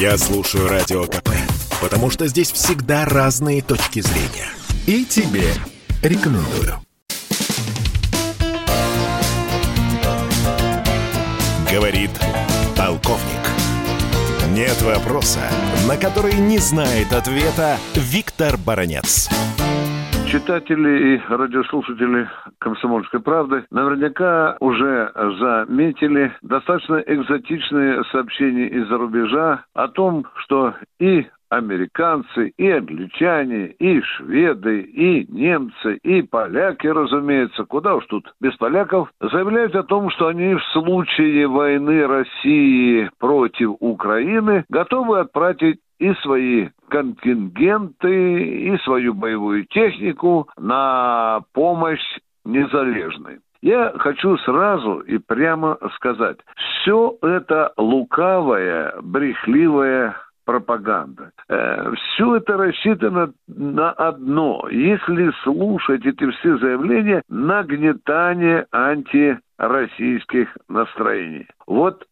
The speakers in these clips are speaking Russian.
Я слушаю Радио КП, потому что здесь всегда разные точки зрения. И тебе рекомендую. Говорит полковник. Нет вопроса, на который не знает ответа Виктор Баранец. Читатели и радиослушатели «Комсомольской правды» наверняка уже заметили достаточно экзотичные сообщения из-за рубежа о том, что и американцы, и англичане, и шведы, и немцы, и поляки, разумеется, куда уж тут без поляков, заявляют о том, что они в случае войны России против Украины готовы отправить и свои контингенты, и свою боевую технику на помощь незалежной. Я хочу сразу и прямо сказать, все это лукавая, брехливая пропаганда. Э, все это рассчитано на одно. Если слушать эти все заявления, нагнетание антироссийских настроений. Вот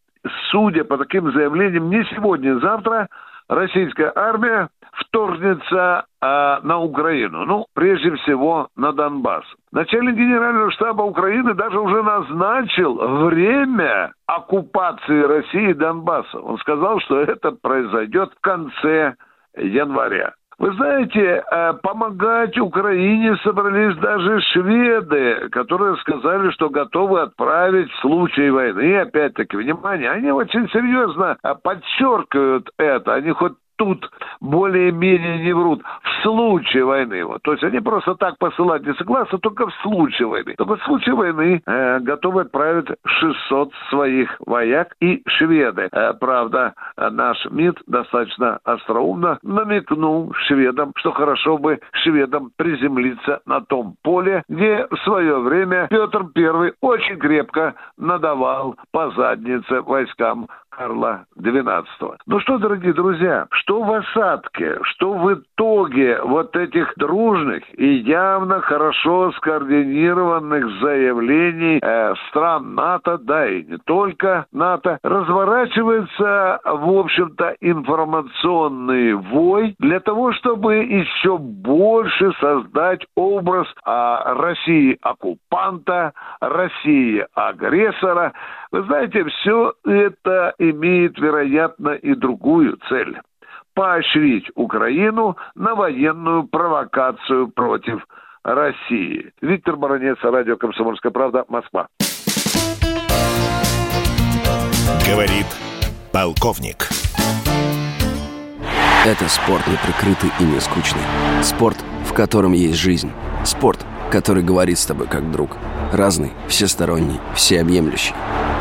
судя по таким заявлениям, не сегодня, завтра российская армия вторгнется э, на Украину. Ну, прежде всего, на Донбасс. Начальник генерального штаба Украины даже уже назначил время оккупации России Донбасса. Он сказал, что это произойдет в конце января. Вы знаете, э, помогать Украине собрались даже шведы, которые сказали, что готовы отправить в случае войны. Опять-таки, внимание, они очень серьезно э, подчеркивают это. Они хоть тут более-менее не врут в случае войны. Вот. То есть они просто так посылать не согласны, только в случае войны. Только в случае войны э, готовы отправить 600 своих вояк и шведы. Э, правда, наш МИД достаточно остроумно намекнул шведам, что хорошо бы шведам приземлиться на том поле, где в свое время Петр I очень крепко надавал по заднице войскам Карла XII. Ну что, дорогие друзья, что в осадке, что в итоге вот этих дружных и явно хорошо скоординированных заявлений э, стран НАТО, да и не только НАТО, разворачивается, в общем-то, информационный вой для того, чтобы еще больше создать образ э, России оккупанта, России агрессора. Вы знаете, все это имеет, вероятно, и другую цель – поощрить Украину на военную провокацию против России. Виктор Баранец, радио «Комсомольская правда», Москва. Говорит полковник. Это спорт не прикрытый и не скучный. Спорт, в котором есть жизнь. Спорт, который говорит с тобой как друг. Разный, всесторонний, всеобъемлющий.